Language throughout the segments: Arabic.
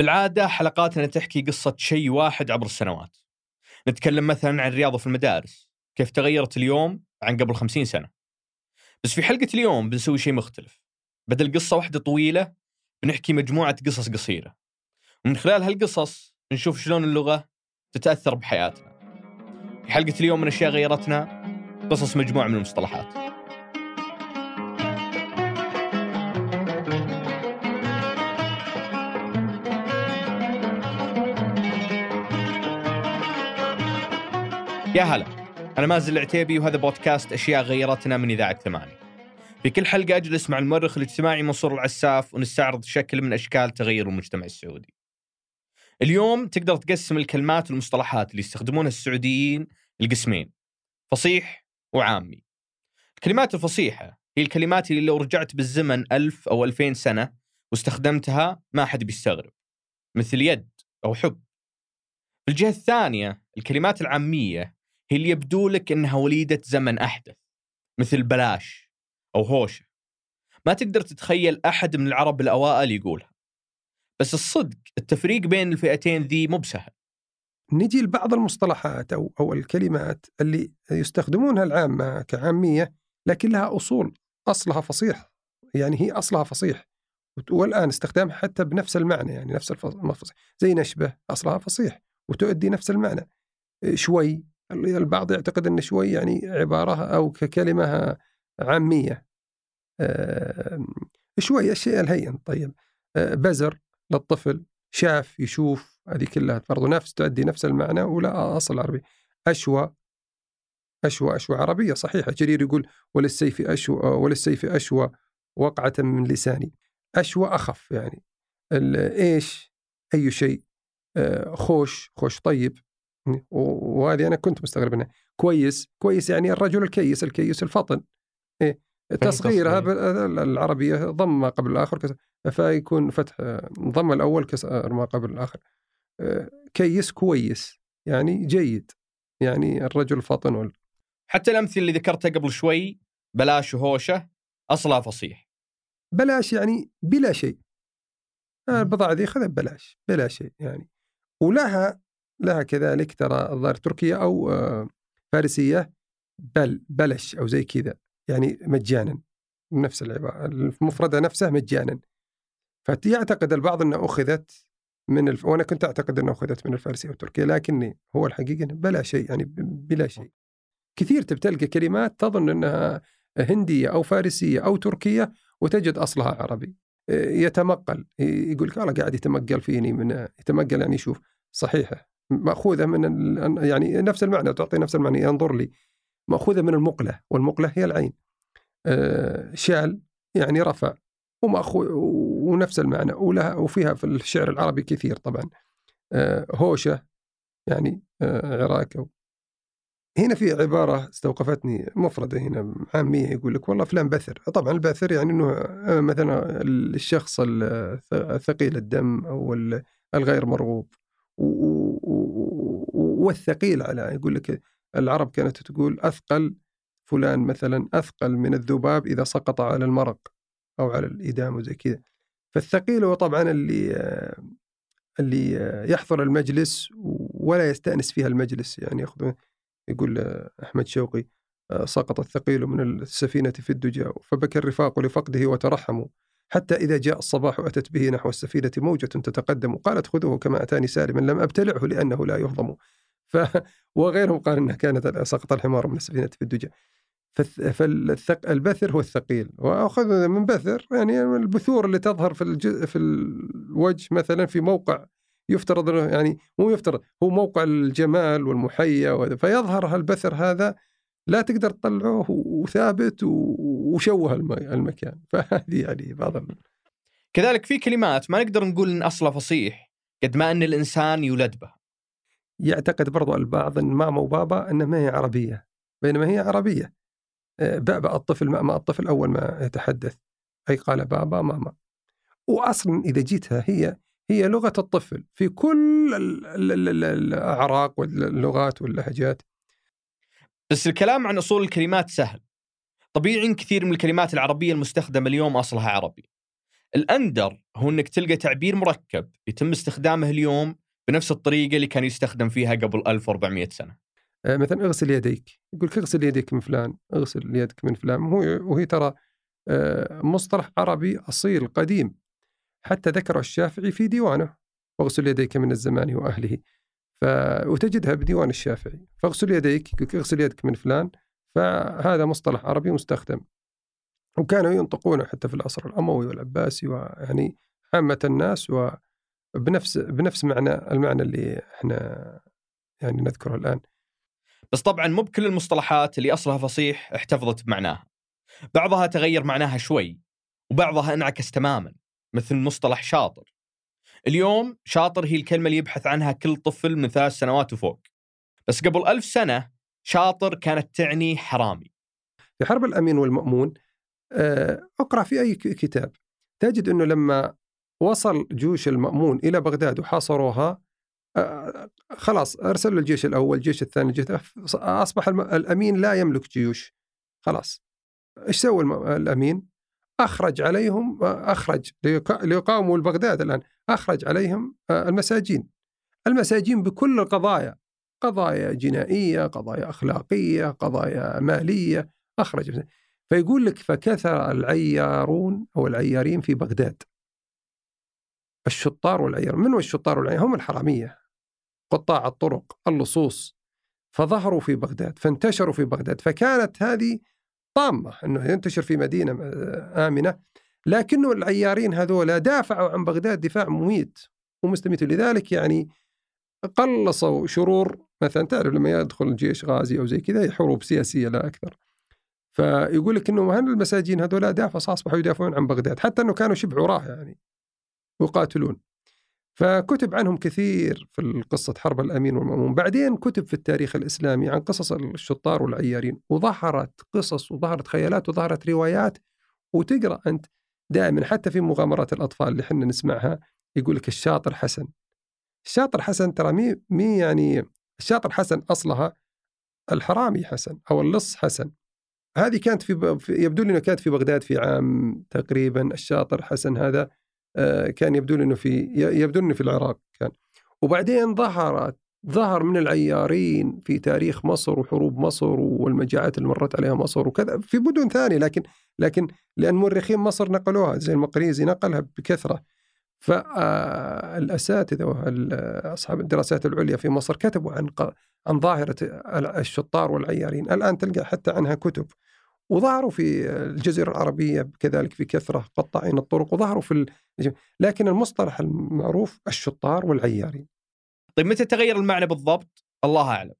بالعادة حلقاتنا تحكي قصة شيء واحد عبر السنوات. نتكلم مثلا عن الرياضة في المدارس. كيف تغيرت اليوم عن قبل خمسين سنة. بس في حلقة اليوم بنسوي شيء مختلف. بدل قصة واحدة طويلة بنحكي مجموعة قصص قصيرة. ومن خلال هالقصص نشوف شلون اللغة تتأثر بحياتنا. في حلقة اليوم من أشياء غيرتنا قصص مجموعة من المصطلحات. يا هلا أنا مازن العتيبي وهذا بودكاست أشياء غيرتنا من إذاعة ثمانية. في كل حلقة أجلس مع المؤرخ الاجتماعي منصور العساف ونستعرض شكل من أشكال تغير المجتمع السعودي. اليوم تقدر تقسم الكلمات والمصطلحات اللي يستخدمونها السعوديين لقسمين فصيح وعامي. الكلمات الفصيحة هي الكلمات اللي لو رجعت بالزمن ألف أو ألفين سنة واستخدمتها ما حد بيستغرب مثل يد أو حب. الجهة الثانية الكلمات العامية هي اللي يبدو لك إنها وليدة زمن أحدث مثل بلاش أو هوشة؟ ما تقدر تتخيل أحد من العرب الأوائل يقولها. بس الصدق التفريق بين الفئتين ذي مو بسهل. نجي لبعض المصطلحات أو أو الكلمات اللي يستخدمونها العامة كعامية لكن لها أصول أصلها فصيح. يعني هي أصلها فصيح. والآن استخدامها حتى بنفس المعنى يعني نفس الفصيح. زي نشبة أصلها فصيح وتؤدي نفس المعنى. شوي البعض يعتقد أن شوي يعني عبارة أو ككلمة عامية. شوي الشيء الهين. طيب. بزر للطفل شاف يشوف هذه كلها برضو نفس تؤدي نفس المعنى ولا أصل عربي. أشوى. أشوى أشوى عربية صحيحة. جرير يقول وللسيف أشوى وللسيف أشوى وقعة من لساني. أشوى أخف يعني. إيش؟ أي شيء. خوش خوش طيب. وهذه أنا كنت مستغرب إنه كويس كويس يعني الرجل الكيس الكيس الفطن. إيه تصغيرها العربية ضم ما قبل الآخر فيكون فتح ضم الأول كسر ما قبل الآخر. آه، كيس كويس يعني جيد يعني الرجل الفطن وال... حتى الأمثلة اللي ذكرتها قبل شوي بلاش وهوشه أصلها فصيح. بلاش يعني بلا شيء. البضاعة ذي خذها ببلاش بلا شيء يعني. ولها لها كذلك ترى الظاهر تركيا أو آه، فارسية بل بلش أو زي كذا يعني مجانا نفس العبارة المفردة نفسها مجانا. فيعتقد البعض أنها أخذت من الف... وأنا كنت أعتقد أنها أخذت من الفارسية والتركية لكني هو الحقيقة بلا شيء يعني بلا شيء. كثير تلقى كلمات تظن أنها هندية أو فارسية أو تركية وتجد أصلها عربي. يتمقل. يقول لك الله قاعد يتمقل فيني من يتمقل يعني يشوف صحيحة. مأخوذة من يعني نفس المعنى تعطي نفس المعنى ينظر لي. مأخوذة من المقلة والمقلة هي العين. آه، شال يعني رفع ومأخو ونفس المعنى ولها وفيها في الشعر العربي كثير طبعا. آه، هوشة يعني آه، عراك هنا في عبارة استوقفتني مفردة هنا عامية يقول لك والله فلان بثر. طبعا البثر يعني أنه مثلا الشخص الثقيل الدم أو الغير مرغوب. والثقيل على يقول لك العرب كانت تقول أثقل فلان مثلا أثقل من الذباب إذا سقط على المرق أو على الإدام وزي كذا. فالثقيل هو طبعا اللي اللي يحضر المجلس ولا يستأنس فيها المجلس. يعني ياخذ يقول أحمد شوقي سقط الثقيل من السفينة في الدجى فبكى الرفاق لفقده وترحموا. حتى إذا جاء الصباح أتت به نحو السفينة موجة تتقدم قالت خذوه كما أتاني سالما لم أبتلعه لأنه لا يهضم. ف وغيرهم قال إنها كانت سقط الحمار من السفينة في الدجى فالبثر هو الثقيل. وأخذ من بثر يعني البثور اللي تظهر في الجزء في الوجه مثلا في موقع يفترض يعني مو يفترض هو موقع الجمال والمحيا فيظهر هالبثر هذا لا تقدر تطلعه وثابت وشوه المكان. فهذه يعني بعض كذلك في كلمات ما نقدر نقول إن اصلها فصيح قد ما أن الإنسان يولد بها يعتقد برضو البعض إن ماما وبابا انها ما هي عربية بينما هي عربية. آه، بابا الطفل ماما الطفل أول ما يتحدث أي قال بابا ماما. واصلا إذا جيتها هي هي لغة الطفل في كل الأعراق واللغات واللهجات. بس الكلام عن أصول الكلمات سهل. طبيعي كثير من الكلمات العربية المستخدمة اليوم أصلها عربي. الأندر هو إنك تلقى تعبير مركب يتم استخدامه اليوم بنفس الطريقة اللي كان يستخدم فيها قبل 1400 سنة. آه، مثلا اغسل يديك. يقول لك اغسل يديك من فلان اغسل يدك من فلان. وهو وهي ترى آه، مصطلح عربي أصيل قديم. حتى ذكره الشافعي في ديوانه. واغسل يديك من الزمان وأهله. ف... وتجدها بديوان الشافعي. فاغسل يديك يقول اغسل يدك من فلان. فهذا مصطلح عربي مستخدم. وكانوا ينطقونه حتى في العصر الأموي والعباسي ويعني عامه الناس وبنفس بنفس معنى المعنى اللي إحنا يعني نذكره الآن. بس طبعا مو بكل المصطلحات اللي أصلها فصيح احتفظت بمعناها. بعضها تغير معناها شوي وبعضها انعكس تماما مثل مصطلح شاطر. اليوم شاطر هي الكلمة اللي يبحث عنها كل طفل من ثلاث سنوات وفوق. بس قبل ألف سنة شاطر كانت تعني حرامي. في حرب الأمين والمأمون آه، اقرأ في أي كتاب تجد إنه لما وصل جيوش المأمون إلى بغداد وحاصروها. خلاص ارسلوا الجيش الأول الجيش الثاني الجيش أصبح الأمين لا يملك جيوش. خلاص. إيش سوى الأمين؟ أخرج عليهم أخرج ليقاوموا بغداد الآن. أخرج عليهم المساجين. المساجين بكل القضايا. قضايا جنائية قضايا أخلاقية قضايا مالية. أخرج. فيقول لك فكثر العيارون أو العيارين في بغداد. الشطار والعيار. من هو الشطار والعيار؟ هم الحرامية قطاع الطرق اللصوص. فظهروا في بغداد فانتشروا في بغداد. فكانت هذه طامة أنه ينتشر في مدينة آمنة. لكنه العيارين هذولا دافعوا عن بغداد دفاع مميت ومستميت. لذلك يعني قلصوا شرور مثلا تعرف لما يدخل الجيش غازي أو زي كذا حروب سياسية لا أكثر. فيقول لك إنه هل المساجين هذول دافعوا اصبحوا يدافعون عن بغداد. حتى إنه كانوا شبه عراه يعني. يقاتلون. فكتب عنهم كثير في قصة حرب الأمين والمأمون. بعدين كتب في التاريخ الإسلامي عن قصص الشطار والعيارين وظهرت قصص وظهرت خيالات وظهرت روايات وتقرأ أنت دائما حتى في مغامرات الأطفال اللي إحنا نسمعها يقول لك الشاطر حسن. الشاطر حسن ترى مي, مي يعني الشاطر حسن أصلها الحرامي حسن أو اللص حسن. هذه كانت في يبدو لي كانت في بغداد في عام تقريبا الشاطر حسن هذا كان يبدو لي إنه في يبدو إنه في العراق كان. وبعدين ظهرت ظهر من العيارين في تاريخ مصر وحروب مصر والمجاعات اللي مرت عليها مصر وكذا في مدن ثانية لكن لكن لأن مؤرخين مصر نقلوها زي المقريزي نقلها بكثرة. فالاساتذه واصحاب الدراسات العليا في مصر كتبوا عن عن ظاهرة الشطار والعيارين، الآن تلقى حتى عنها كتب. وظهروا في الجزيرة العربية كذلك في كثرة قطاعين الطرق وظهروا في لكن المصطلح المعروف الشطار والعيارين. طيب متى تغير المعنى بالضبط؟ الله أعلم.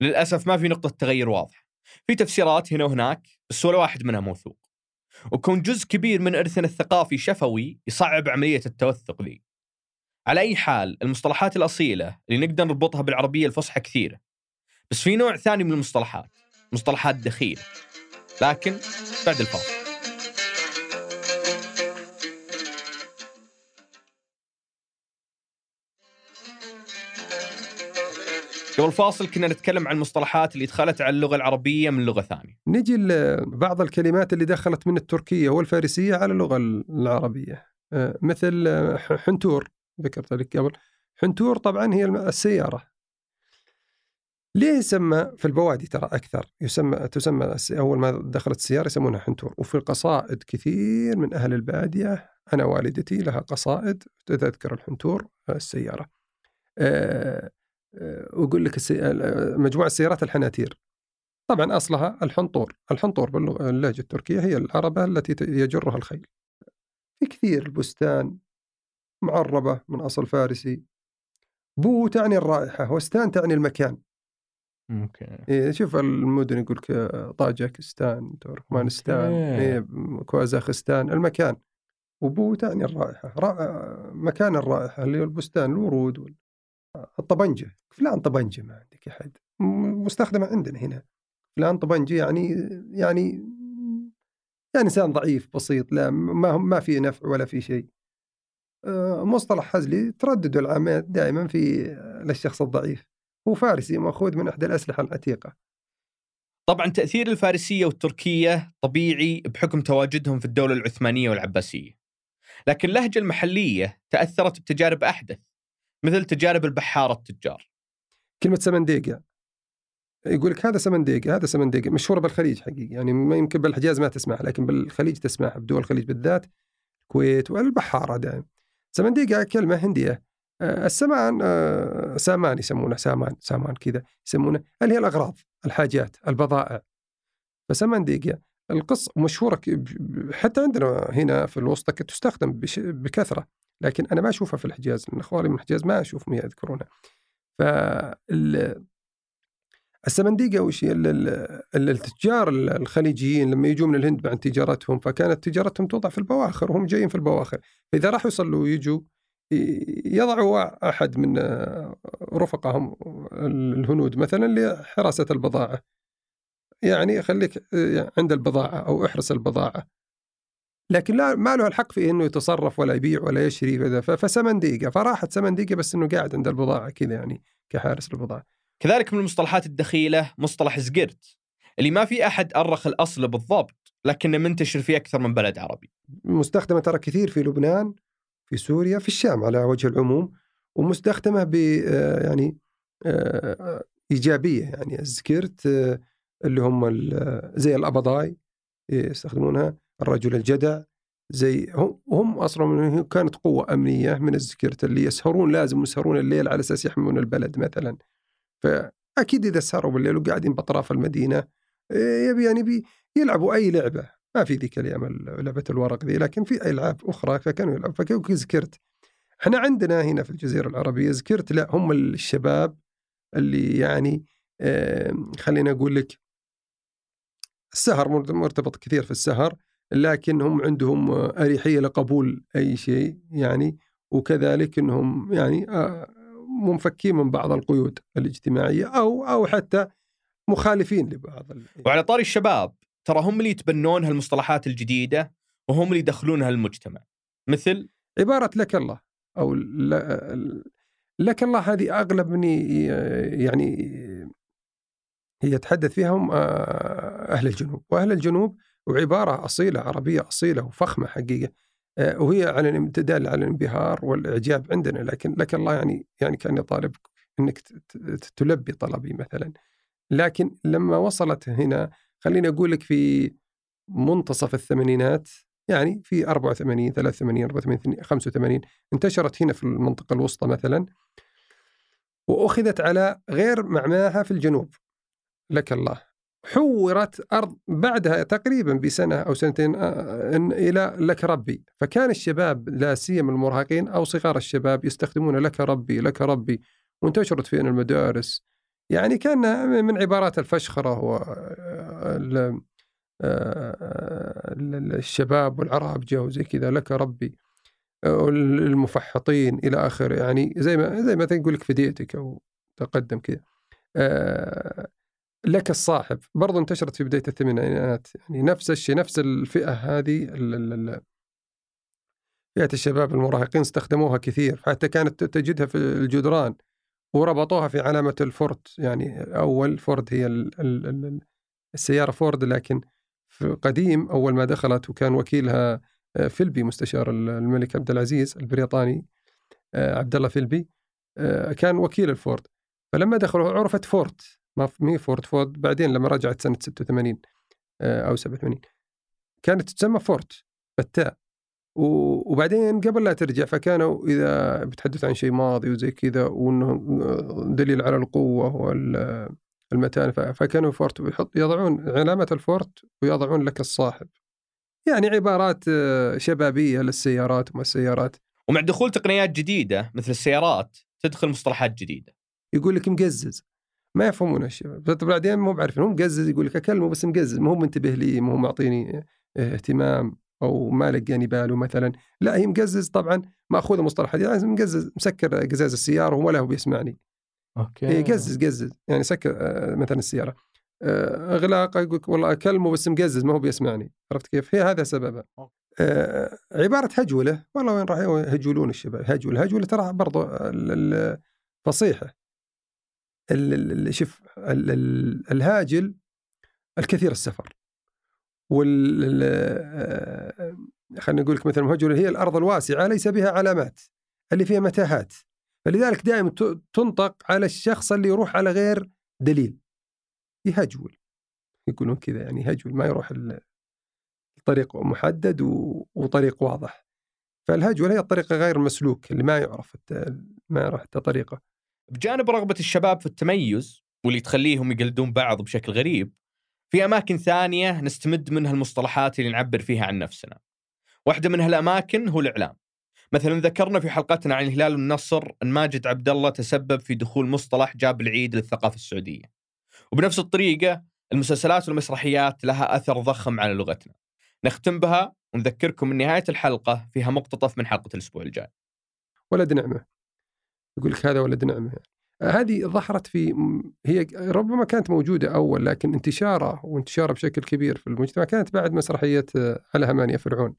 للأسف ما في نقطة تغير واضحة. في تفسيرات هنا وهناك بس ولا واحد منها موثوق. وكون جزء كبير من إرثنا الثقافي شفوي يصعب عملية التوثق ذي على أي حال المصطلحات الأصيلة اللي نقدر نربطها بالعربية الفصحى كثيرة بس في نوع ثاني من المصطلحات مصطلحات دخيلة لكن بعد الفاصل قبل الفاصل كنا نتكلم عن المصطلحات اللي دخلت على اللغة العربية من لغة ثانية. نجي لبعض الكلمات اللي دخلت من التركية والفارسية على اللغة العربية آه، مثل آه، حنتور ذكرت لك قبل. حنتور طبعا هي السيارة. ليه يسمى في البوادي ترى أكثر؟ يسمى تسمى أول ما دخلت السيارة يسمونها حنتور. وفي القصائد كثير من أهل البادية أنا والدتي لها قصائد تذكر الحنتور آه، السيارة. ويقول لك مجموعة السيارات الحناتير. طبعا أصلها الحنطور. الحنطور باللهجة التركية هي العربة التي يجرها الخيل. في كثير البستان معربة من أصل فارسي. بو تعني الرائحة وستان تعني المكان. أوكي. إيه شوف المدن يقول لك طاجكستان تركمانستان إيه كوازاخستان المكان. وبو تعني الرائحة مكان الرائحة اللي هو البستان الورود الطبنجة. فلان طبنجة ما عندك أحد. مستخدمة عندنا هنا. فلان طبنجة يعني يعني يعني إنسان ضعيف بسيط لا ما ما في نفع ولا في شيء. آه، مصطلح حزلي تردد العامات دائما في للشخص الضعيف. هو فارسي مأخوذ من إحدى الأسلحة العتيقة. طبعا تأثير الفارسية والتركية طبيعي بحكم تواجدهم في الدولة العثمانية والعباسية. لكن اللهجة المحلية تأثرت بتجارب أحدث مثل تجارب البحارة التجار. كلمة سمنديقه يقول لك هذا سمنديقه هذا سمنديقه مشهورة بالخليج حقيقه يعني ما يمكن بالحجاز ما تسمعها لكن بالخليج تسمعها بدول الخليج بالذات الكويت والبحاره دائما سمنديقه كلمة هندية. آه، السمان آه، سامان يسمونه سامان سامان كذا يسمونه اللي هي الأغراض الحاجات البضائع. فسمنديقه القصة مشهورة حتى عندنا هنا في الوسطى تستخدم بكثرة لكن أنا ما أشوفها في الحجاز لأن أخواني من الحجاز ما أشوفهم يذكرونها. فال السمنديقة وش هي؟ التجار الخليجيين لما يجوا من الهند بعد تجارتهم فكانت تجارتهم توضع في البواخر وهم جايين في البواخر. فإذا راحوا يصلوا ويجوا يضعوا أحد من رفقهم الهنود مثلا لحراسة البضاعة يعني خليك عند البضاعة أو احرس البضاعة لكن لا ما له الحق في إنه يتصرف ولا يبيع ولا يشري كذا فسمنديقه فراحت سمنديقه بس إنه قاعد عند البضاعة كذا يعني كحارس البضاعة. كذلك من المصطلحات الدخيلة مصطلح زقرت اللي ما في أحد أرخ الأصل بالضبط لكنه منتشر في أكثر من بلد عربي. مستخدمة ترى كثير في لبنان في سوريا في الشام على وجه العموم ومستخدمة ب آه، يعني آه، إيجابية يعني. الزكرت آه، اللي هم زي الأبضاي يستخدمونها. الرجل الجدع زي هم هم أصلا كانت قوة أمنية من الزكرت اللي يسهرون لازم يسهرون الليل على أساس يحمون البلد مثلا. فأكيد إذا سهروا بالليل وقاعدين بأطراف المدينة إيه، يبي يعني بي يلعبوا أي لعبة. ما في ذيك الأيام لعبة الورق ذي لكن في ألعاب أخرى فكانوا يلعبوا فكانوا ذكرت إحنا عندنا هنا في الجزيرة العربية ذكرت لا هم الشباب اللي يعني خلينا أقول لك السهر مرتبط كثير في السهر لكن هم عندهم أريحية لقبول أي شيء يعني وكذلك أنهم يعني آه، منفكين من بعض القيود الاجتماعية أو أو حتى مخالفين لبعض وعلى طاري الشباب. ترى هم اللي يتبنون هالمصطلحات الجديدة وهم اللي يدخلونها المجتمع مثل؟ عبارة لك الله أو لك الله هذه أغلب من يعني هي تحدث فيهم آه، أهل الجنوب. وأهل الجنوب وعبارة أصيلة عربية أصيلة وفخمة حقيقة آه، وهي على الامتداد على الانبهار والإعجاب عندنا. لكن لك الله يعني يعني كأني طالب أنك تلبي طلبي مثلا. لكن لما وصلت هنا خليني أقول لك في منتصف الثمانينات يعني في 84 83 84 85 انتشرت هنا في المنطقة الوسطى مثلا وأخذت على غير معناها في الجنوب. لك الله. حورت أرض بعدها تقريبا بسنة أو سنتين آه، إلى لك ربي. فكان الشباب لا سيما المراهقين أو صغار الشباب يستخدمون لك ربي لك ربي وانتشرت في المدارس. يعني كان من عبارات الفشخرة و آه، آه، الشباب والعرابجة وزي كذا لك ربي المفحطين إلى آخره. يعني زي ما زي ما تقول لك فديتك أو تقدم كذا. لك الصاحب. برضو انتشرت في بداية الثمانينات. يعني نفس الشيء نفس الفئة هذه فئة الشباب المراهقين استخدموها كثير. حتى كانت تجدها في الجدران. وربطوها في علامة الفورد يعني أول فورد هي السيارة فورد لكن في قديم أول ما دخلت وكان وكيلها آه، فيلبي مستشار الملك عبد العزيز البريطاني آه، عبد الله فيلبي آه، كان وكيل الفورد. فلما دخلوا عرفت فورد ما مي فورد فورد بعدين لما رجعت سنة 86 آه، أو 87 كانت تسمى فورد بالتاء وبعدين قبل لا ترجع فكانوا إذا بتحدث عن شيء ماضي وزي كذا وإنه دليل على القوة والمتانه فكانوا فورت يضعون علامة الفورت ويضعون لك الصاحب. يعني عبارات شبابية للسيارات وما السيارات. ومع دخول تقنيات جديدة مثل السيارات تدخل مصطلحات جديدة. يقول لك مقزز. ما يفهمون الشباب بعدين مو بعرفين هو مقزز يقول لك أكلمه بس مقزز ما هو منتبه لي ما هو معطيني اهتمام. أو ما لقاني باله مثلا. لا هي مقزز طبعا ماخوذه مصطلح يعني مقزز مسكر قزاز السيارة ولا هو بيسمعني. أوكي. إيه قزز قزز يعني سكر آه، مثلا السيارة. آه، اغلاق يقول والله أكلمه بس مقزز ما هو بيسمعني. عرفت كيف؟ هي هذا سببها آه عبارة هجولة. والله وين راح يهجولون الشباب. هجول هجولة ترى برضو فصيحة. شوف الهاجل الكثير السفر. وال خلينا نقول لك مثلا مهجوره هي الأرض الواسعة ليس بها علامات اللي فيها متاهات. فلذلك دائما تنطق على الشخص اللي يروح على غير دليل. يهجول. يقولون كذا يعني يهجول ما يروح ال- الطريق محدد وطريق واضح. فالهجول هي الطريقة غير مسلوك اللي ما يعرف ما يعرف حتى طريقة. بجانب رغبة الشباب في التميز واللي تخليهم يقلدون بعض بشكل غريب في أماكن ثانية نستمد منها المصطلحات اللي نعبر فيها عن نفسنا. واحدة من هالأماكن هو الإعلام. مثلا ذكرنا في حلقتنا عن الهلال والنصر أن ماجد عبد الله تسبب في دخول مصطلح جاب العيد للثقافة السعودية. وبنفس الطريقة المسلسلات والمسرحيات لها أثر ضخم على لغتنا. نختم بها ونذكركم من نهاية الحلقة فيها مقتطف من حلقة الأسبوع الجاي. ولد نعمة. يقول لك هذا ولد نعمة. هذه ظهرت في هي ربما كانت موجودة أول لكن انتشارها وانتشارها بشكل كبير في المجتمع كانت بعد مسرحية على همانية فرعون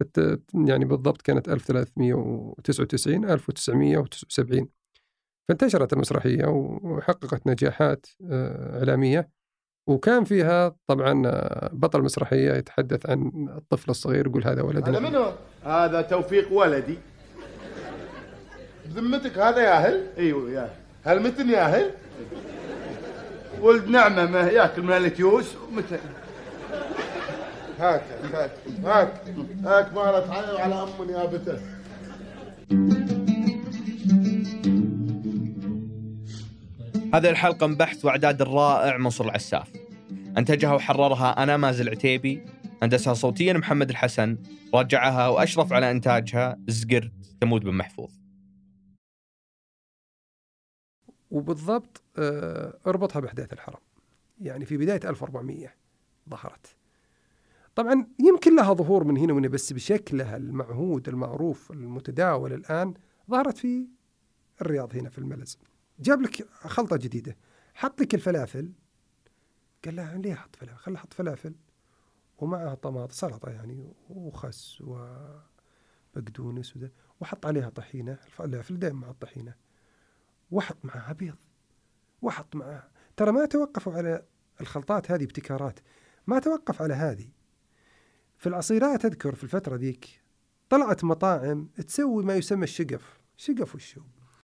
بت- يعني بالضبط كانت 1399 1979 فانتشرت المسرحية وحققت نجاحات آه، إعلامية وكان فيها طبعا آه، بطل المسرحيه يتحدث عن الطفل الصغير يقول هذا ولد هذا. منو؟ هذا توفيق ولدي بذمتك هذا ياهل؟ إيوه ياهل هل متن ياهل؟ ولد نعمة ما ياكل من التيوس متن هاك هاك هاك. هاك مالت عيني على ام نيابته هذه الحلقة من بحث وإعداد الرائع منصور العساف. أنتجها وحررها أنا مازل عتيبي. هندسها صوتيا محمد الحسن. راجعها وأشرف على إنتاجها زقرت ثمود بن محفوظ. وبالضبط آه، أربطها بأحداث الحرم يعني في بداية 1400 ظهرت. طبعا يمكن لها ظهور من هنا وهنا بس بشكلها المعهود المعروف المتداول الآن ظهرت في الرياض هنا في الملز. جاب لك خلطة جديدة. حط لك الفلافل. قال لها ليه أحط فلافل؟ خلي أحط فلافل. ومعها طماط سلطة يعني وخس وبقدونس وحط عليها طحينة. الفلافل دائما مع الطحينة. وحط معها بيض وحط معها ترى ما توقفوا على الخلطات هذه ابتكارات. ما توقف على هذه. في العصيرات أذكر في الفترة ذيك طلعت مطاعم تسوي ما يسمى الشقف. شقف وشو